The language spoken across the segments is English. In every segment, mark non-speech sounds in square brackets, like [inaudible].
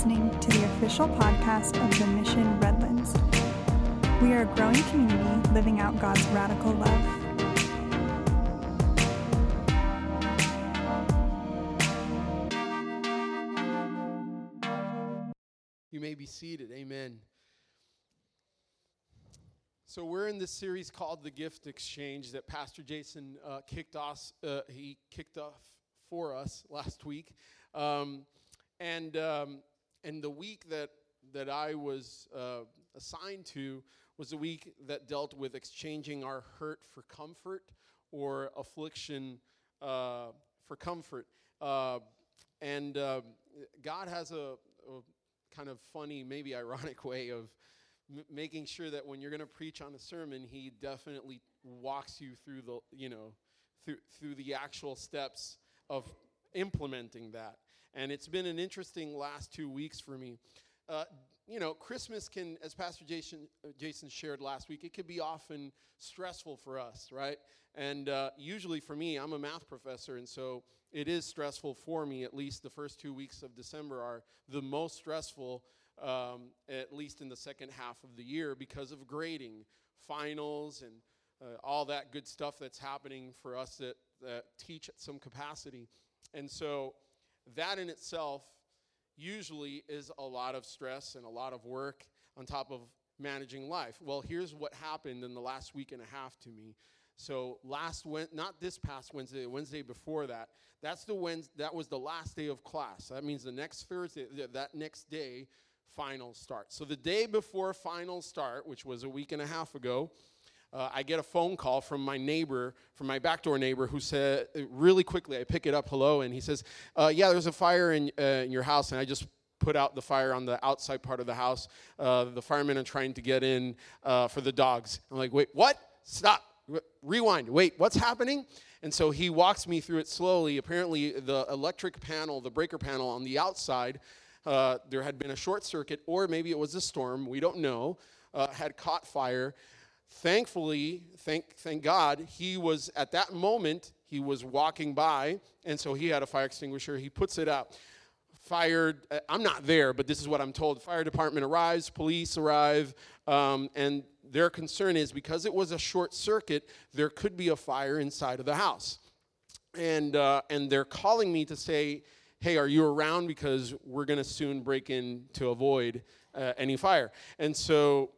listening to the official podcast of the Mission Redlands. We are a growing community living out God's radical love. You may be seated. Amen. So we're in this series called the Gift Exchange that Pastor Jason uh, kicked off. Uh, he kicked off for us last week, um, and um, and the week that that I was uh, assigned to was a week that dealt with exchanging our hurt for comfort or affliction uh, for comfort. Uh, and uh, God has a, a kind of funny, maybe ironic [laughs] way of m- making sure that when you're going to preach on a sermon, he definitely walks you through the, you know, through, through the actual steps of implementing that. And it's been an interesting last two weeks for me. Uh, you know, Christmas can, as Pastor Jason, uh, Jason shared last week, it could be often stressful for us, right? And uh, usually for me, I'm a math professor, and so it is stressful for me. At least the first two weeks of December are the most stressful, um, at least in the second half of the year, because of grading, finals, and uh, all that good stuff that's happening for us that, that teach at some capacity. And so that in itself usually is a lot of stress and a lot of work on top of managing life. Well, here's what happened in the last week and a half to me. So last not this past Wednesday, Wednesday before that. That's the Wednesday, that was the last day of class. That means the next Thursday, that next day, finals start. So the day before finals start, which was a week and a half ago, uh, I get a phone call from my neighbor, from my backdoor neighbor, who said, really quickly, I pick it up, hello, and he says, uh, Yeah, there's a fire in, uh, in your house. And I just put out the fire on the outside part of the house. Uh, the firemen are trying to get in uh, for the dogs. I'm like, Wait, what? Stop. Rewind. Wait, what's happening? And so he walks me through it slowly. Apparently, the electric panel, the breaker panel on the outside, uh, there had been a short circuit, or maybe it was a storm, we don't know, had caught fire thankfully, thank, thank God, he was at that moment, he was walking by, and so he had a fire extinguisher. He puts it out. Fired, uh, I'm not there, but this is what I'm told. Fire department arrives, police arrive, um, and their concern is because it was a short circuit, there could be a fire inside of the house. And, uh, and they're calling me to say, hey, are you around? Because we're going to soon break in to avoid uh, any fire. And so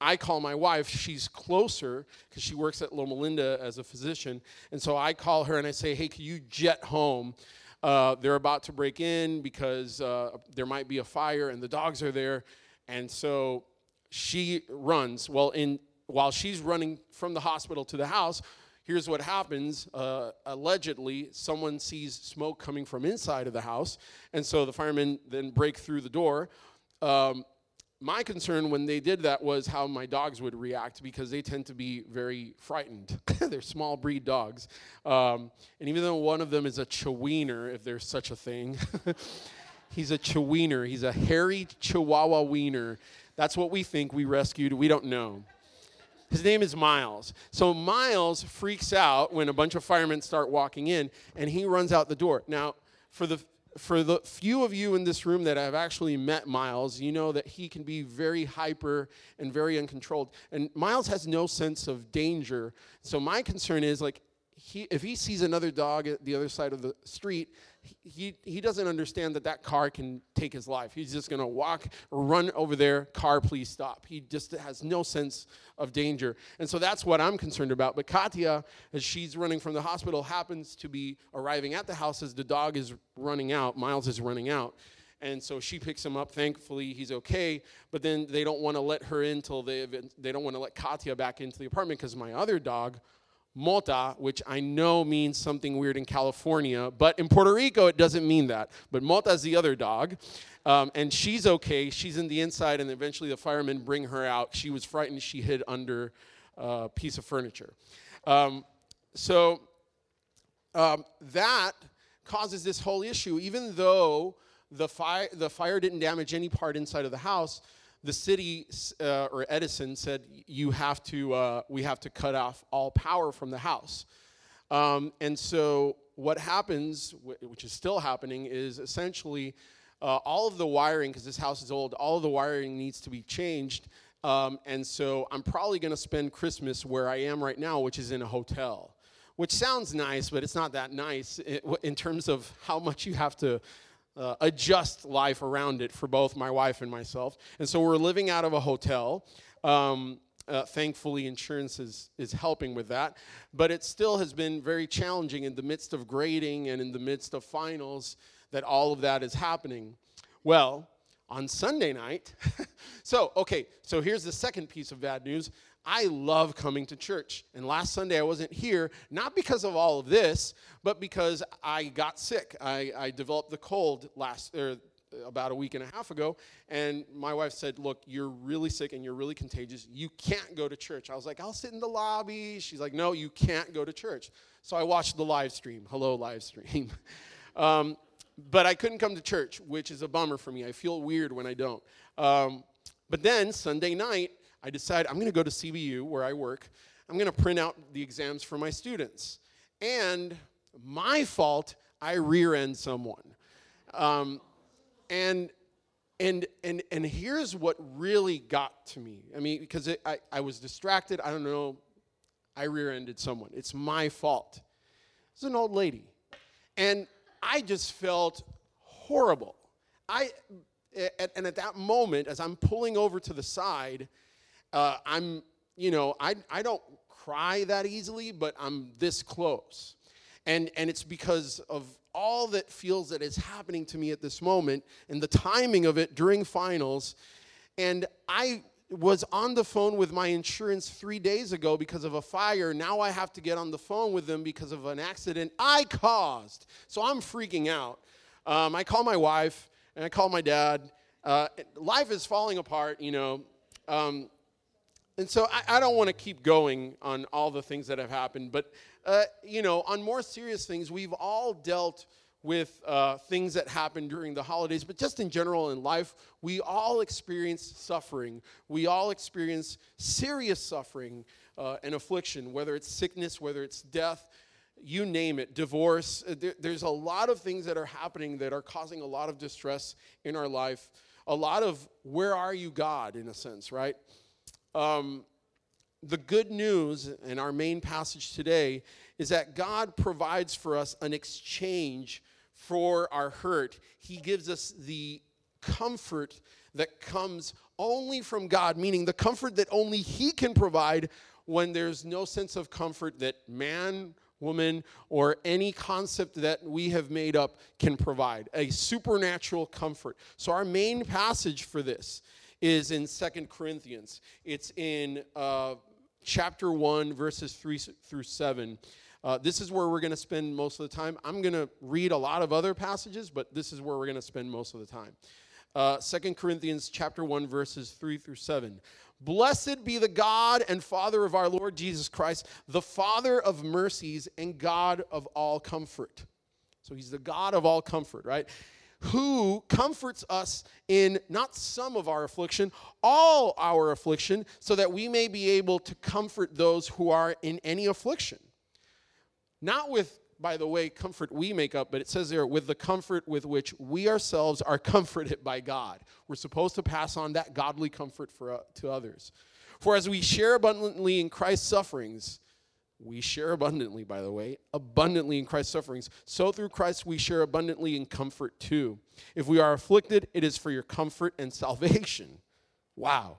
I call my wife, she's closer because she works at Loma Linda as a physician. And so I call her and I say, hey, can you jet home? Uh, they're about to break in because uh, there might be a fire and the dogs are there. And so she runs. Well, in, while she's running from the hospital to the house, here's what happens. Uh, allegedly, someone sees smoke coming from inside of the house. And so the firemen then break through the door. Um, my concern when they did that was how my dogs would react because they tend to be very frightened. [laughs] They're small breed dogs. Um, and even though one of them is a Chiweenier, if there's such a thing, [laughs] he's a Chiweenier. He's a hairy Chihuahua wiener. That's what we think we rescued. We don't know. His name is Miles. So Miles freaks out when a bunch of firemen start walking in and he runs out the door. Now, for the for the few of you in this room that have actually met Miles, you know that he can be very hyper and very uncontrolled. And Miles has no sense of danger. So my concern is like he, if he sees another dog at the other side of the street, he, he doesn't understand that that car can take his life. He's just going to walk run over there, car, please stop. He just has no sense of danger. And so that's what I'm concerned about. But Katya, as she's running from the hospital, happens to be arriving at the house as the dog is running out. Miles is running out. And so she picks him up. Thankfully, he's okay. But then they don't want to let her in until they, they don't want to let Katya back into the apartment because my other dog, Mota, which I know means something weird in California, but in Puerto Rico it doesn't mean that. But Mota is the other dog, um, and she's okay. She's in the inside, and eventually the firemen bring her out. She was frightened. She hid under a piece of furniture. Um, so um, that causes this whole issue. Even though the fire, the fire didn't damage any part inside of the house, the city uh, or Edison said you have to uh, we have to cut off all power from the house, um, and so what happens, which is still happening, is essentially uh, all of the wiring, because this house is old, all of the wiring needs to be changed. Um, and so I'm probably going to spend Christmas where I am right now, which is in a hotel, which sounds nice, but it's not that nice in terms of how much you have to uh, adjust life around it for both my wife and myself. And so we're living out of a hotel. Um, uh, thankfully, insurance is, is helping with that. But it still has been very challenging in the midst of grading and in the midst of finals that all of that is happening. Well, on Sunday night, [laughs] so, okay, so here's the second piece of bad news. I love coming to church. And last Sunday I wasn't here, not because of all of this, but because I got sick. I, I developed the cold last, er, about a week and a half ago, and my wife said, Look, you're really sick and you're really contagious. You can't go to church. I was like, I'll sit in the lobby. She's like, No, you can't go to church. So I watched the live stream. Hello, live stream. [laughs] um, but I couldn't come to church, which is a bummer for me. I feel weird when I don't. Um, but then Sunday night, I decide I'm going to go to CBU where I work. I'm going to print out the exams for my students. And my fault, I rear end someone. Um, and and and and here's what really got to me. I mean, because it, I I was distracted. I don't know. I rear-ended someone. It's my fault. It's an old lady, and I just felt horrible. I and at that moment, as I'm pulling over to the side, uh, I'm you know I I don't cry that easily, but I'm this close, and and it's because of all that feels that is happening to me at this moment and the timing of it during finals. And I was on the phone with my insurance three days ago because of a fire. Now I have to get on the phone with them because of an accident I caused. So I'm freaking out. Um, I call my wife and I call my dad. Uh, life is falling apart, you know. Um, and so I, I don't want to keep going on all the things that have happened, but uh, you know, on more serious things, we've all dealt with uh, things that happen during the holidays, but just in general in life, we all experience suffering. We all experience serious suffering uh, and affliction, whether it's sickness, whether it's death, you name it, divorce. Uh, there, there's a lot of things that are happening that are causing a lot of distress in our life. A lot of where are you, God, in a sense, right? Um, the good news in our main passage today is that God provides for us an exchange for our hurt. He gives us the comfort that comes only from God, meaning the comfort that only He can provide when there's no sense of comfort that man, woman, or any concept that we have made up can provide. A supernatural comfort. So, our main passage for this is in Second Corinthians. It's in uh, chapter 1, verses 3 through 7. Uh, this is where we're going to spend most of the time. I'm going to read a lot of other passages, but this is where we're going to spend most of the time. Uh, 2 Corinthians chapter 1, verses 3 through 7. Blessed be the God and Father of our Lord Jesus Christ, the Father of mercies and God of all comfort. So he's the God of all comfort, right? Who comforts us in not some of our affliction, all our affliction, so that we may be able to comfort those who are in any affliction. Not with, by the way, comfort we make up, but it says there, with the comfort with which we ourselves are [laughs] comforted by God. We're supposed to pass on that godly comfort for, uh, to others. For as we share abundantly in Christ's sufferings, we share abundantly, by the way, abundantly in Christ's sufferings. So through Christ we share abundantly in comfort too. If we are afflicted, it is for your comfort and salvation. [laughs] Wow.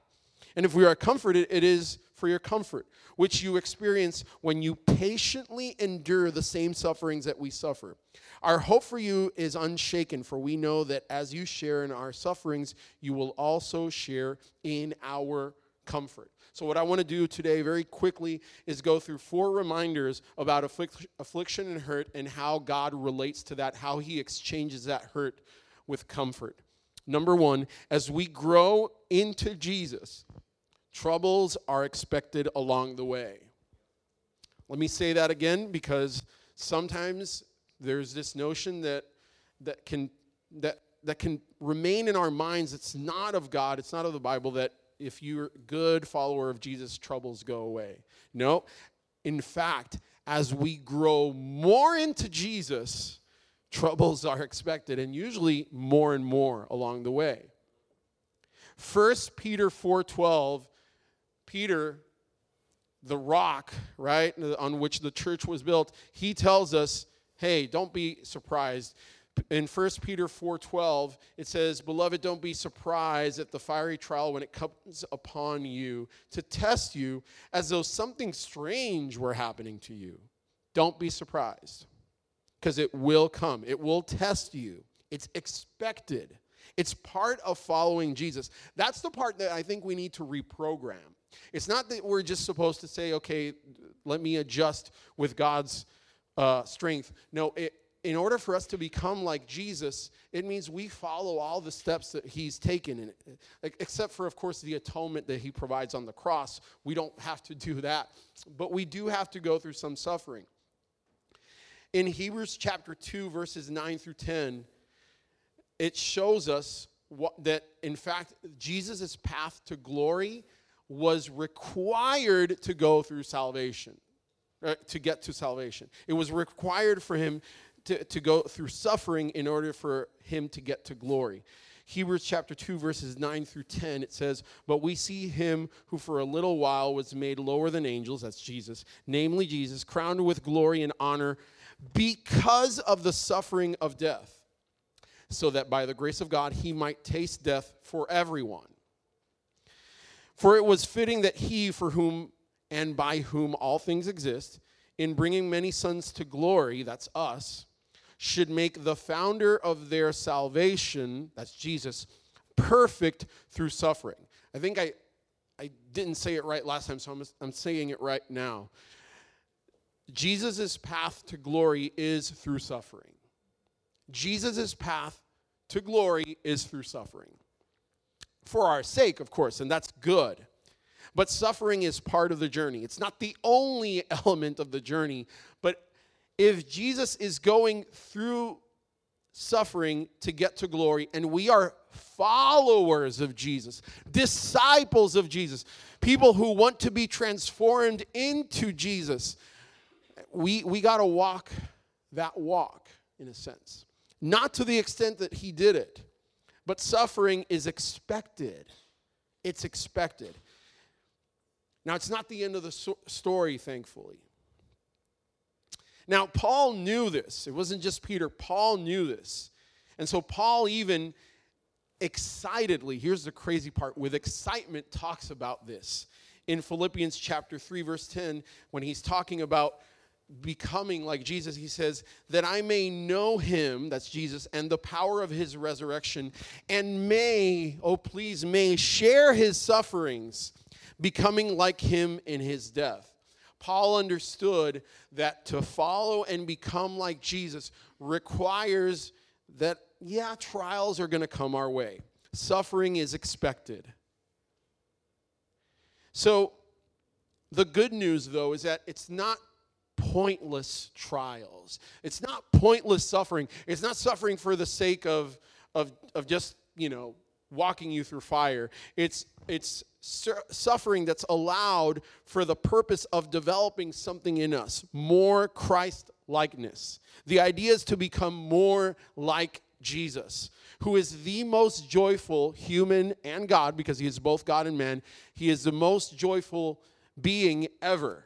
And if we are comforted, it is for your comfort, which you experience when you patiently endure the same sufferings that we suffer. Our hope for you is unshaken, for we know that as you share in our sufferings, you will also share in our comfort. So, what I want to do today, very quickly, is go through four reminders about afflic- affliction and hurt and how God relates to that, how He exchanges that hurt with comfort. Number one, as we grow into Jesus, troubles are expected along the way. Let me say that again because sometimes there's this notion that that can that that can remain in our minds it's not of God, it's not of the Bible that if you're a good follower of Jesus, troubles go away. No. In fact, as we grow more into Jesus, Troubles are expected, and usually more and more along the way. 1 Peter 4:12, Peter, the rock, right, on which the church was built, he tells us, hey, don't be surprised. In 1 Peter 4:12, it says, "Beloved, don't be surprised at the fiery trial when it comes upon you to test you as though something strange were happening to you. Don't be surprised, because it will come. It will test you. It's expected." It's part of following Jesus. That's the part that I think we need to reprogram. It's not that we're just supposed to say, okay, let me adjust with God's uh, strength. No, it, in order for us to become like Jesus, it means we follow all the steps that he's taken, in, except for, of course, the atonement that he provides on the cross. We don't have to do that, but we do have to go through some suffering. In Hebrews chapter 2, verses 9 through 10, it shows us what, that, in fact, Jesus' path to glory was required to go through salvation, to get to salvation. It was required for him to, to go through suffering in order for him to get to glory. Hebrews chapter 2, verses 9 through 10, it says, But we see him who for a little while was made lower than angels, that's Jesus, namely Jesus, crowned with glory and honor because of the suffering of death so that by the grace of God he might taste death for everyone. For it was fitting that he, for whom and by whom all things exist, in bringing many sons to glory, that's us, should make the founder of their salvation, that's Jesus, perfect through suffering. I think I, I didn't say it right last time, so I'm, I'm saying it right now. Jesus' path to glory is through suffering. Jesus' path to glory is through suffering. For our sake, of course, and that's good. But suffering is part of the journey. It's not the only [laughs] element of the journey. But if Jesus is going through suffering to get to glory, and we are followers of Jesus, disciples of Jesus, people who want to be transformed into Jesus, we, we got to walk that walk in a sense. Not to the extent that he did it, but suffering is expected. It's expected. Now, it's not the end of the so- story, thankfully. Now, Paul knew this. It wasn't just Peter, Paul knew this. And so, Paul even excitedly, here's the crazy part, with excitement talks about this. In Philippians chapter 3, verse 10, when he's talking about becoming like Jesus, he says, that I may know him, that's Jesus, and the power of his resurrection, and may, oh please, may share his sufferings, becoming like him in his death. Paul understood that to follow and become like Jesus requires that, yeah, trials are going to come our way. Suffering is expected. So, the good news, though, is that it's not pointless trials. It's not pointless suffering. It's not suffering for the sake of, of, of just, you know, walking you through fire. It's, it's suffering that's allowed for the purpose of developing something in us more Christ likeness. The idea is to become more like Jesus, who is the most joyful human and God, because he is both God and man. He is the most joyful being ever.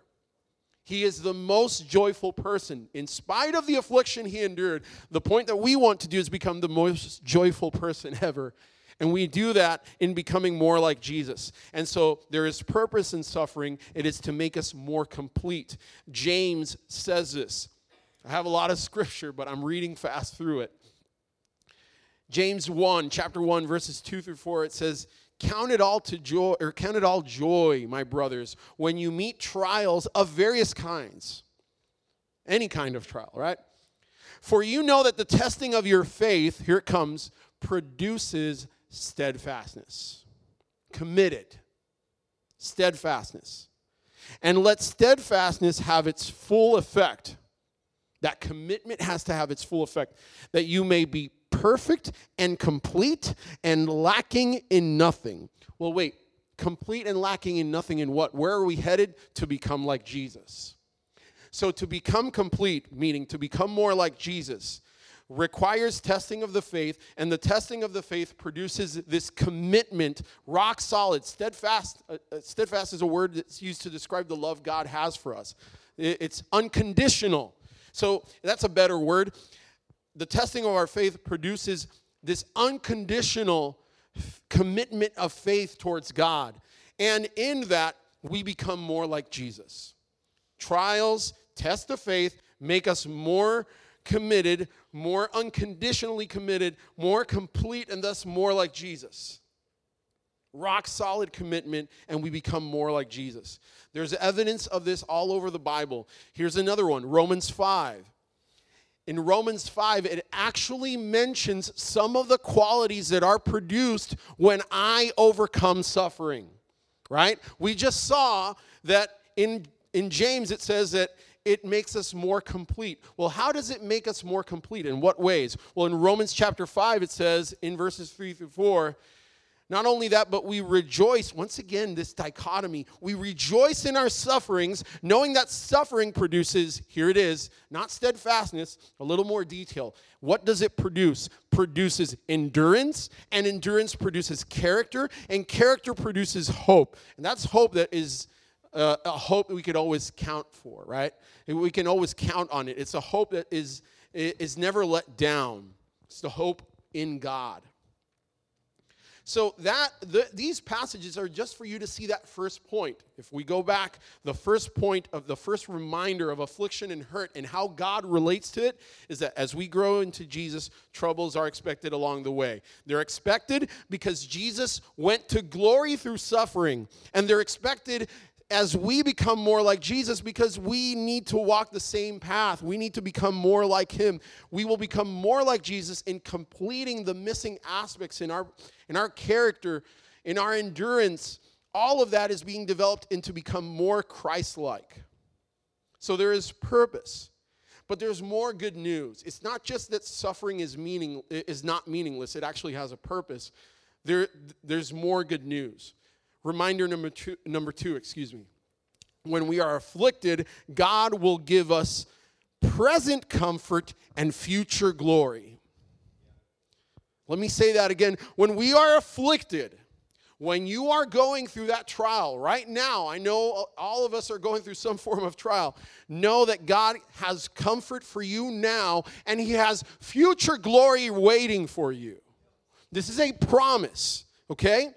He is the most joyful person. In spite of the affliction he endured, the point that we want to do is become the most joyful person [laughs] ever. And we do that in becoming more like Jesus. And so there is purpose in suffering, it is to make us more complete. James says this. I have a lot of scripture, but I'm reading fast through it. James 1, chapter 1, verses 2 through 4, it says, Count it all to joy, or count it all joy, my brothers, when you meet trials of various kinds. Any kind of trial, right? For you know that the testing of your faith, here it comes, produces steadfastness. Committed. Steadfastness. And let steadfastness have its full effect. That commitment has to have its full effect, that you may be perfect and complete and lacking in nothing. Well, wait, complete and lacking in nothing in what? Where are we headed? To become like Jesus. So, to become complete, meaning to become more like Jesus, requires testing of the faith, and the testing of the faith produces this commitment, rock solid, steadfast. Uh, uh, steadfast is a word that's used to describe the love God has for us. It's unconditional. So that's a better word. The testing of our faith produces this unconditional commitment of faith towards God. And in that, we become more like Jesus. Trials, test of faith, make us more committed, more unconditionally committed, more complete, and thus more like Jesus. Rock solid commitment, and we become more like Jesus. There's evidence of this all over the Bible. Here's another one Romans 5. In Romans 5, it actually mentions some of the qualities that are produced when I overcome suffering, right? We just saw that in, in James it says that it makes us more complete. Well, how does it make us more complete? In what ways? Well, in Romans chapter 5, it says in verses 3 through 4, not only that, but we rejoice. Once again, this dichotomy. We rejoice in our sufferings, knowing that suffering produces, here it is, not steadfastness, a little more detail. What does it produce? Produces endurance, and endurance produces character, and character produces hope. And that's hope that is uh, a hope we could always count for, right? We can always count on it. It's a hope that is, is never let down. It's the hope in God. So that the, these passages are just for you to see that first point. If we go back, the first point of the first reminder of affliction and hurt and how God relates to it is that as we grow into Jesus, troubles are expected along the way. They're expected because Jesus went to glory through suffering, and they're expected as we become more like Jesus, because we need to walk the same path, we need to become more like Him. We will become more like Jesus in completing the missing aspects in our, in our character, in our endurance. All of that is being developed into become more Christ like. So there is purpose. But there's more good news. It's not just that suffering is meaning is not meaningless. It actually has a purpose. There, there's more good news. Reminder number two, number two, excuse me. When we are afflicted, God will give us present comfort and future glory. Let me say that again. When we are afflicted, when you are going through that trial right now, I know all of us are going through some [laughs] form of trial. Know that God has comfort for you now, and He has future glory waiting for you. This is a promise, okay?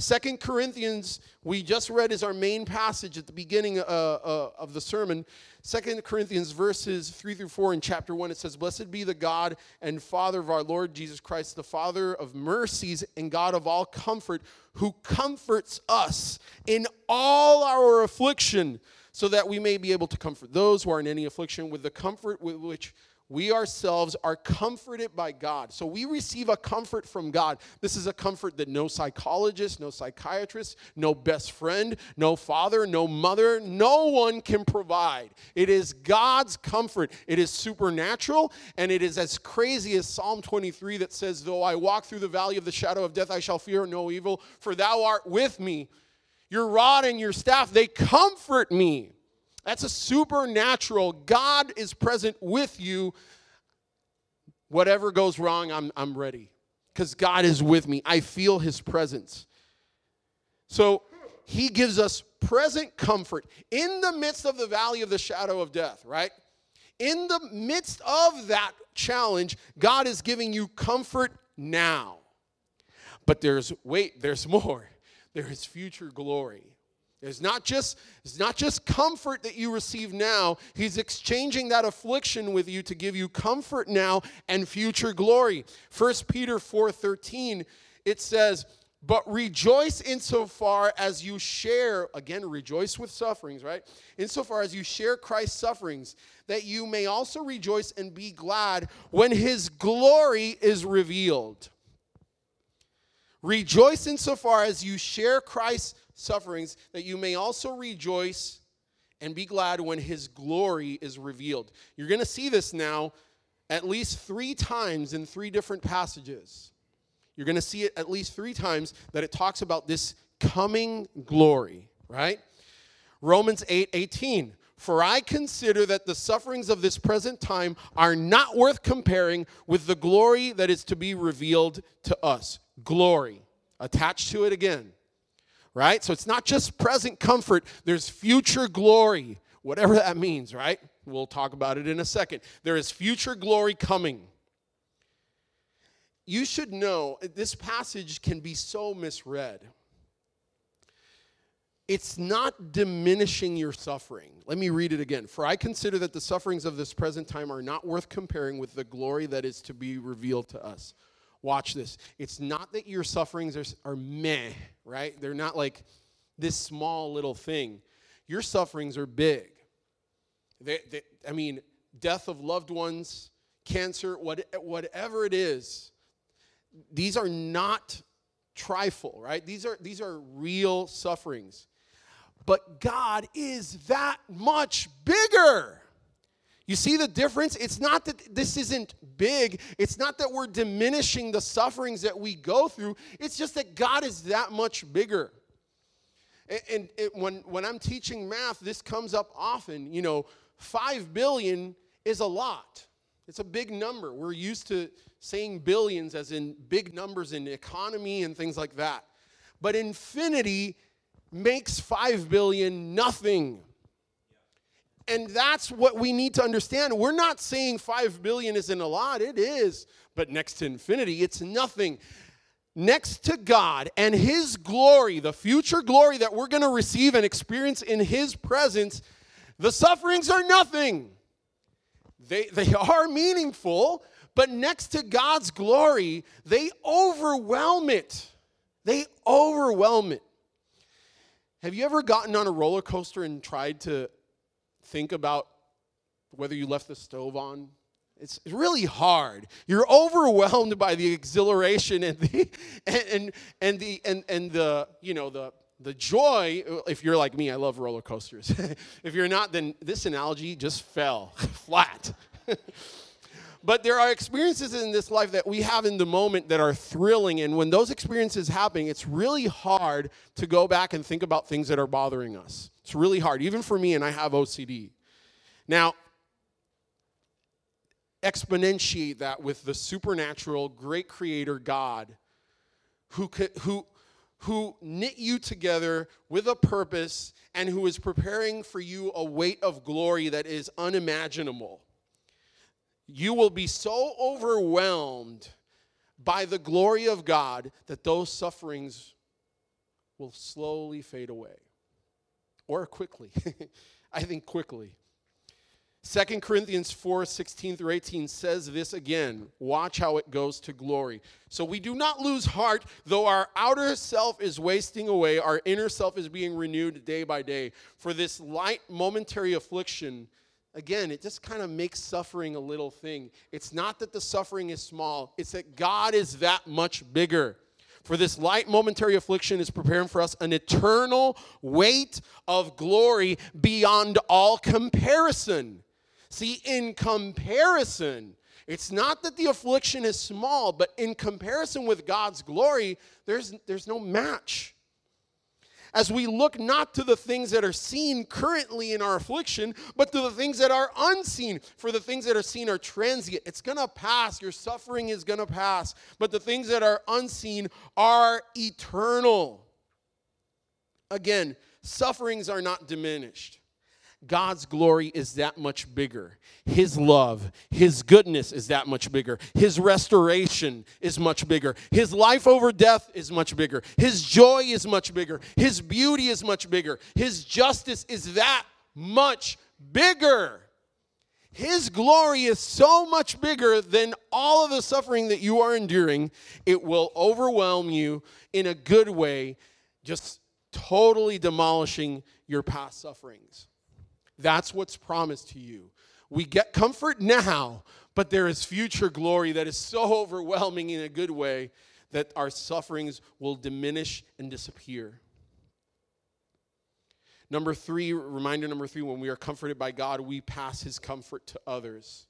Second Corinthians, we just read is our main passage at the beginning uh, uh, of the sermon. Second Corinthians verses 3 through 4 in chapter 1, it says, Blessed be the God and Father of our Lord Jesus Christ, the Father of mercies and God of all comfort, who comforts us in all our affliction, so that we may be able to comfort those who are in any affliction with the comfort with which we ourselves are comforted by God. So we receive a comfort from God. This is a comfort that no psychologist, no psychiatrist, no best friend, no father, no mother, no one can provide. It is God's comfort. It is supernatural and it is as crazy as Psalm 23 that says, Though I walk through the valley of the shadow of death, I shall fear no evil, for thou art with me. Your rod and your staff, they comfort me. That's a supernatural. God is present with you. Whatever goes wrong, I'm, I'm ready because God is with me. I feel his presence. So he gives us present comfort in the midst of the valley of the shadow of death, right? In the midst of that challenge, God is giving you comfort now. But there's, wait, there's [laughs] more. There is future glory. It's not just it's not just comfort that you receive now. He's exchanging that affliction with you to give you comfort now and future glory. 1 Peter 4:13 it says, "But rejoice insofar as you share again rejoice with sufferings, right? Insofar as you share Christ's sufferings, that you may also rejoice and be glad when his glory is revealed." Rejoice insofar as you share Christ's sufferings, that you may also rejoice and be glad when his glory is revealed. You're going to see this now at least three times in three different passages. You're going to see it at least three times that it talks about this coming glory, right? Romans 8 18. For I consider that the sufferings of this present time are not worth comparing with the glory that is to be revealed to us. Glory. Attached to it again. Right? So it's not just present comfort, there's future glory, whatever that means, right? We'll talk about it in a second. There is future glory coming. You should know this passage can be so misread it's not diminishing your suffering. Let me read it again. For I consider that the sufferings of this present time are not worth comparing with the glory that is to be revealed to us. Watch this. It's not that your sufferings are, are meh, right? They're not like this small little thing. Your sufferings are big. They, they, I mean, death of loved ones, cancer, what, whatever it is, these are not trifle, right? These are, these are real sufferings but God is that much bigger. You see the difference? It's not that this isn't big. It's not that we're diminishing the sufferings that we go through. It's just that God is that much bigger. And, and it, when, when I'm teaching math, this comes up often. You know, 5 billion is a lot, it's a big number. We're used to saying billions as in big numbers in economy and things like that. But infinity makes 5 billion nothing. And that's what we need to understand. We're not saying 5 billion isn't a lot, it is, but next to infinity, it's nothing. Next to God and His glory, the future glory that we're going to receive and experience in His presence, the sufferings are nothing. They, they [laughs] are meaningful, but next to God's glory, they overwhelm it. They overwhelm it. Have you ever gotten on a roller coaster and tried to think about whether you left the stove on? It's really hard. You're overwhelmed by the exhilaration and the [laughs] and and, and the and, and the you know the the joy. If you're like me, I love roller coasters. [laughs] if you're not, then this analogy just fell [laughs] flat. But there are experiences in this life that we have in the moment that are thrilling. And when those experiences happen, it's really hard to go back and think about things that are bothering us. It's really hard, even for me, and I have OCD. Now, exponentiate that with the supernatural, great creator God who, who, who knit you together with a purpose and who is preparing for you a weight of glory that is unimaginable you will be so overwhelmed by the glory of God that those sufferings will slowly fade away or quickly. [laughs] I think quickly. 2 Corinthians 4 16 through 18 says this again. Watch how it goes to glory. So we do not lose heart, though our outer self is wasting away, our inner self is being renewed day by day. For this light momentary affliction again, it just kind of makes suffering a little thing. It's not that the suffering is small, it's that God is that much bigger. For this light momentary affliction is preparing for us an eternal weight of glory beyond all comparison. See, in comparison, it's not that the affliction is small, but in comparison with God's glory, there's, there's no match as we look not to the things that are seen currently in our affliction, but to the things that are unseen. For the things that are seen are transient. It's going to pass. Your suffering is going to pass. But the things that are unseen are eternal. Again, sufferings are not diminished. God's glory is that much bigger. His love, His goodness is that much bigger. His restoration is much bigger. His life over death is much bigger. His joy is much bigger. His beauty is much bigger. His justice is that much bigger. His glory is so much bigger than all of the suffering that you are enduring. It will overwhelm you in a good way, just totally demolishing your past sufferings. That's what's promised to you. We get comfort now, but there is future glory that is so overwhelming in a good way that our sufferings will diminish and disappear. Number three, reminder number three, when we are comforted by God, we pass his comfort to others.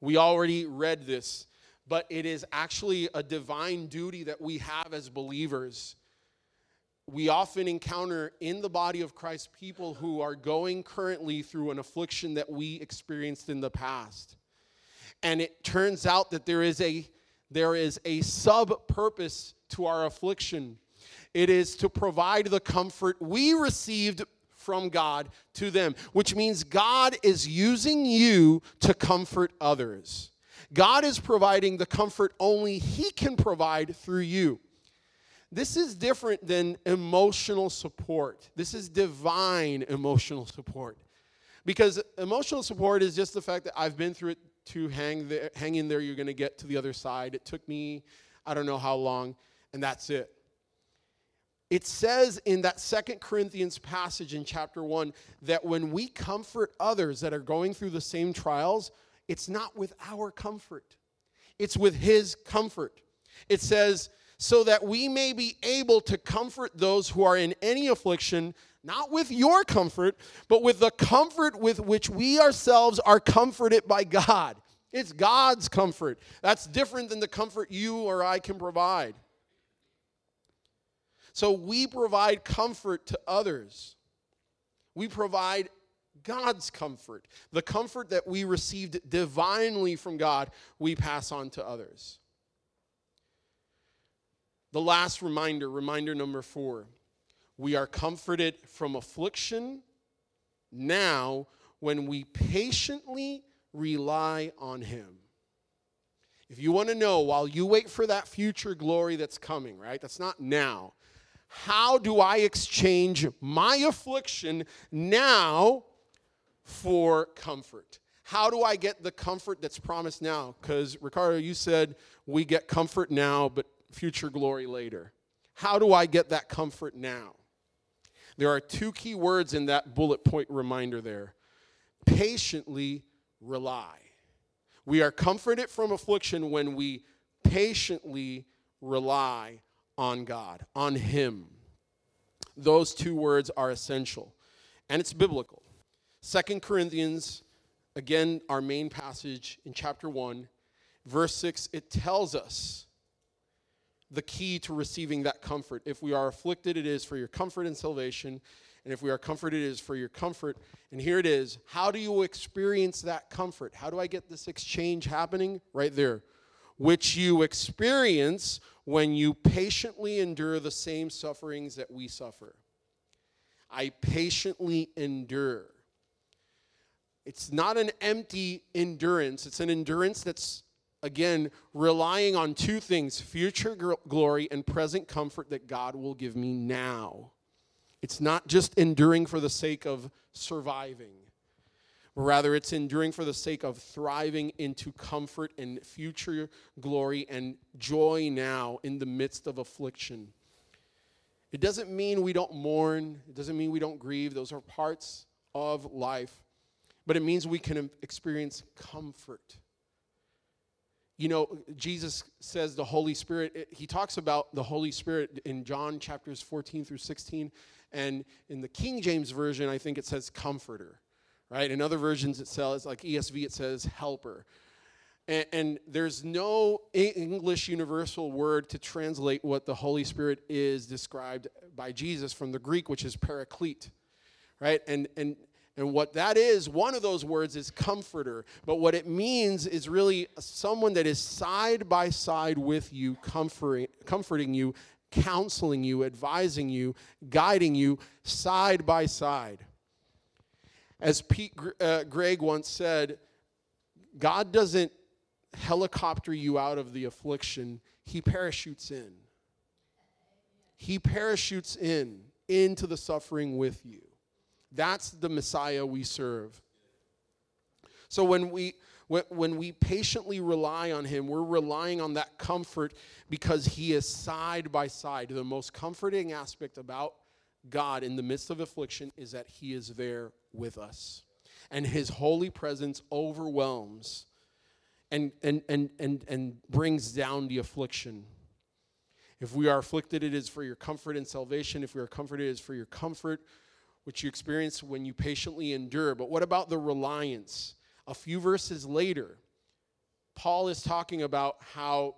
We already read this, but it is actually a divine duty that we have as believers we often encounter in the body of Christ people who are going currently through an affliction that we experienced in the past. And it turns out that there is a there is a sub purpose to our affliction. It is to provide the comfort we received from God to them, which means God is using you to comfort others. God is providing the comfort only He can provide through you. This is different than emotional support. This is divine emotional support. Because emotional support is just the fact that I've been through it to hang, there, hang in there, you're going to get to the other side. It took me, I don't know how long, and that's it. It says in that Second Corinthians passage in chapter 1 that when we comfort others that are going through the same trials, it's not with our comfort, it's with His comfort. It says, so that we may be able to comfort those who are in any affliction, not with your comfort, but with the comfort with which we ourselves are comforted by God. It's God's comfort. That's different than the comfort you or I can provide. So we provide comfort to others. We provide God's comfort. The comfort that we received divinely from God, we pass on to others. The last reminder, reminder number four we are comforted from affliction now when we patiently rely on Him. If you want to know while you wait for that future glory that's coming, right? That's not now. How do I exchange my affliction now for comfort? How do I get the comfort that's promised now? Because, Ricardo, you said we get comfort now, but future glory later. How do I get that comfort now? There are two key words in that bullet point reminder there patiently rely. We are comforted from affliction when we patiently rely on God, on Him. Those two words are essential, and it's biblical. Second Corinthians, again, our main passage in chapter 1, verse 6, it tells us the key to receiving that comfort. If we are afflicted, it is for your comfort and salvation. And if we are comforted, it is for your comfort. And here it is. How do you experience that comfort? How do I get this exchange happening? Right there. Which you experience when you patiently endure the same sufferings that we suffer. I patiently endure. It's not an empty endurance, it's an endurance that's again, relying on two things future glory and present comfort that God will give me now. It's not just enduring for the sake of surviving, but rather, it's enduring for the sake of thriving into comfort and future glory and joy now in the midst of affliction. It doesn't mean we don't mourn, it doesn't mean we don't grieve. Those are parts of life. But it means we can experience comfort you know, Jesus says the Holy Spirit, he talks about the Holy Spirit in John chapters 14 through 16. And in the King James Version, I think it says comforter, right? In other versions, it says, like ESV, it says helper. And, and there's no English universal word to translate what the Holy Spirit is described by Jesus from the Greek, which is paraclete, right? And, and and what that is, one of those words is comforter. But what it means is really someone that is side by side with you, comforting, comforting you, counseling you, advising you, guiding you side by side. As Pete uh, Greig once said, God doesn't helicopter you out of the affliction, He parachutes in. He parachutes in into the suffering with you. That's the Messiah we serve. So when we when we patiently rely on him, we're relying on that comfort because he is side by side. The most comforting aspect about God in the midst of affliction is that he is there with us. And his holy presence overwhelms and, and, and, and, and brings down the affliction. If we are afflicted, it is for your comfort and salvation. If we are comforted, it is for your comfort which you experience when you patiently endure. But what about the reliance? A few verses later, Paul is talking about how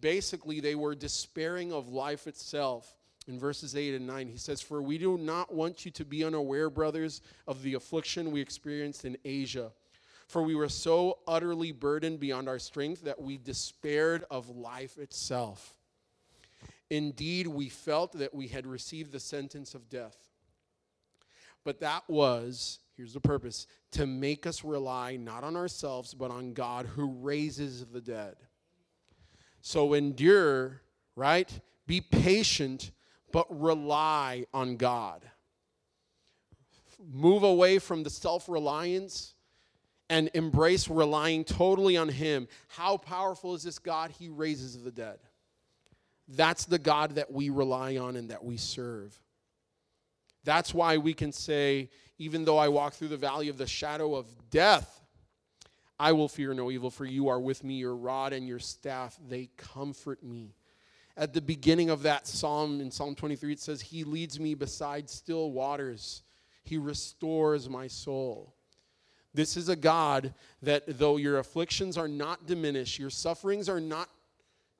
basically they were despairing of life itself in verses 8 and 9, he says, For we do not want you to be unaware, brothers, of the affliction we experienced in Asia. For we were so utterly burdened beyond our strength that we despaired of life itself. Indeed, we felt that we had received the sentence of death. But that was, here's the purpose, to make us rely not on ourselves, but on God who raises the dead. So endure, right? Be patient but rely on God. Move away from the self reliance and embrace relying totally on Him. How powerful is this God? He raises the dead. That's the God that we rely on and that we serve. That's why we can say, even though I walk through the valley of the shadow of death, I will fear no evil, for you are with me, your rod and your staff, they comfort me. At the beginning of that psalm in Psalm 23, it says, He leads me beside still waters, He restores my soul. This is a God that, though your afflictions are not diminished, your sufferings are not,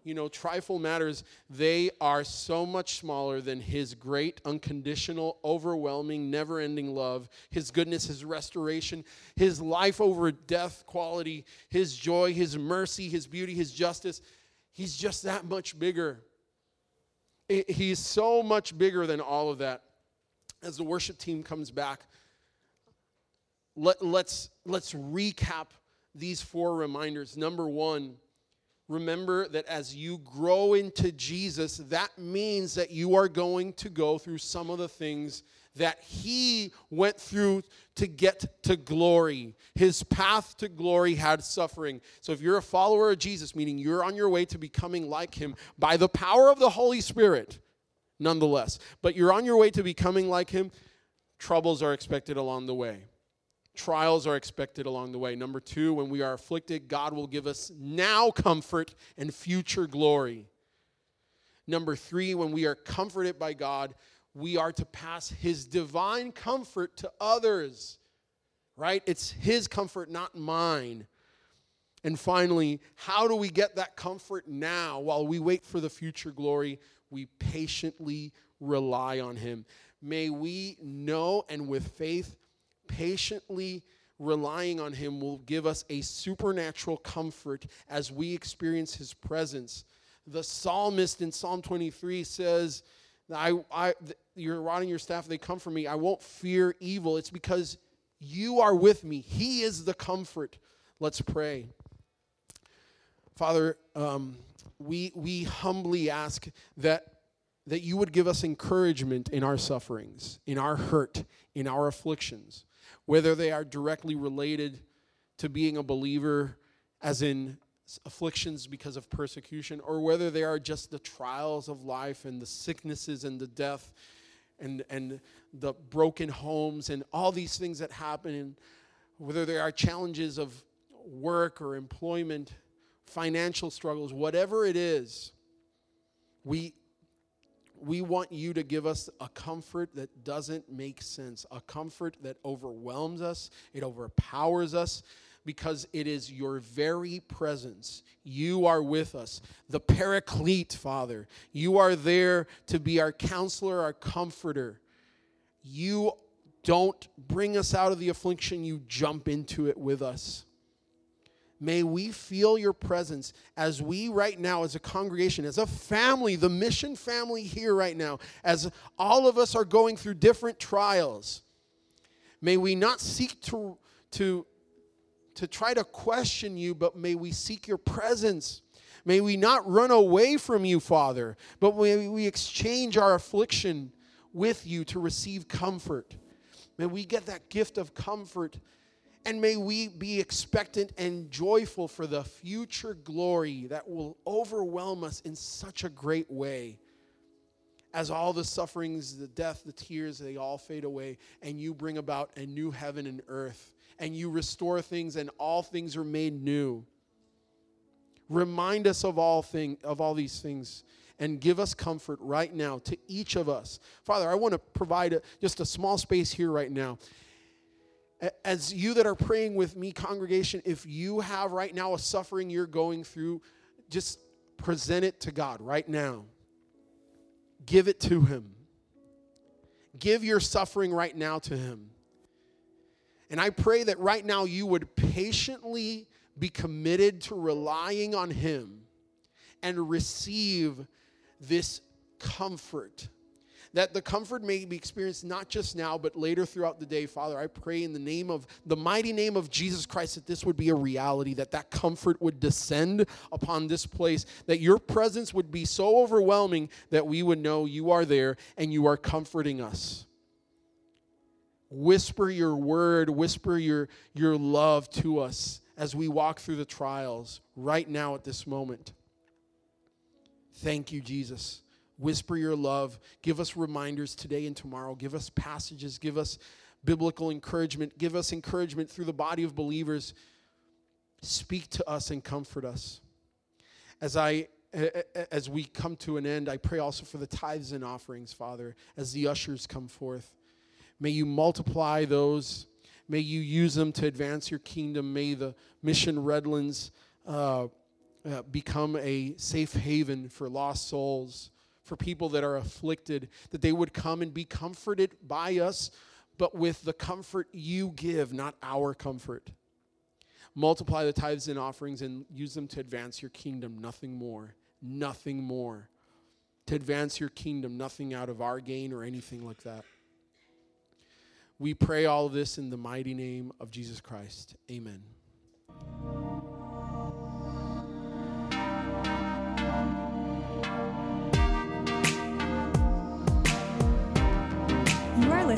you know, trifle matters, they are so much smaller than His great, unconditional, overwhelming, never ending love, His goodness, His restoration, His life over death quality, His joy, His mercy, His beauty, His justice He's just that much bigger. He's so much bigger than all of that. As the worship team comes back, let, let's, let's recap these four reminders. Number one, remember that as you grow into Jesus, that means that you are going to go through some of the things that he went through to get to glory. His path to glory had suffering. So if you're a follower of Jesus, meaning you're on your way to becoming like him by the power of the Holy Spirit, nonetheless, but you're on your way to becoming like him, troubles are expected along the way. Trials are expected along the way. Number two, when we are afflicted, God will give us now comfort and future glory. Number three, when we are comforted by God, we are to pass his divine comfort to others, right? It's his comfort, not mine. And finally, how do we get that comfort now while we wait for the future glory? We patiently rely on him. May we know and with faith, patiently relying on him will give us a supernatural comfort as we experience his presence. The psalmist in Psalm 23 says, I, I, your rod and your staff, they come for me. I won't fear evil. It's because you are with me. He is the comfort. Let's pray. Father, um, we, we humbly ask that, that you would give us encouragement in our sufferings, in our hurt, in our afflictions, whether they are directly related to being a believer, as in afflictions because of persecution, or whether they are just the trials of life and the sicknesses and the death and, and the broken homes and all these things that happen, and whether there are challenges of work or employment, financial struggles, whatever it is, we, we want you to give us a comfort that doesn't make sense, a comfort that overwhelms us, it overpowers us, because it is your very presence. You are with us. The paraclete, Father. You are there to be our counselor, our comforter. You don't bring us out of the affliction, you jump into it with us. May we feel your presence as we, right now, as a congregation, as a family, the mission family here right now, as all of us are going through different trials. May we not seek to, to to try to question you, but may we seek your presence. May we not run away from you, Father, but may we exchange our affliction with you to receive comfort. May we get that gift of comfort, and may we be expectant and joyful for the future glory that will overwhelm us in such a great way. As all the sufferings, the death, the tears, they all fade away, and you bring about a new heaven and earth and you restore things and all things are made new. Remind us of all thing of all these things and give us comfort right now to each of us. Father, I want to provide a, just a small space here right now. As you that are praying with me, congregation, if you have right now a suffering you're going through, just present it to God right now. give it to Him. Give your suffering right now to Him. And I pray that right now you would patiently be committed to relying on Him and receive this comfort. That the comfort may be experienced not just now, but later throughout the day. Father, I pray in the name of the mighty name of Jesus Christ that this would be a reality, that that comfort would descend upon this place, that your presence would be so overwhelming that we would know you are there and you are comforting us. Whisper your word, whisper your, your love to us as we walk through the trials right now at this moment. Thank you, Jesus. Whisper your love. Give us reminders today and tomorrow. Give us passages. Give us biblical encouragement. Give us encouragement through the body of believers. Speak to us and comfort us. As I as we come to an end, I pray also for the tithes and offerings, Father, as the ushers come forth. May you multiply those. May you use them to advance your kingdom. May the Mission Redlands uh, uh, become a safe haven for lost souls, for people that are afflicted, that they would come and be comforted by us, but with the comfort you give, not our comfort. Multiply the tithes and offerings and use them to advance your kingdom, nothing more. Nothing more. To advance your kingdom, nothing out of our gain or anything like that. We pray all this in the mighty name of Jesus Christ. Amen.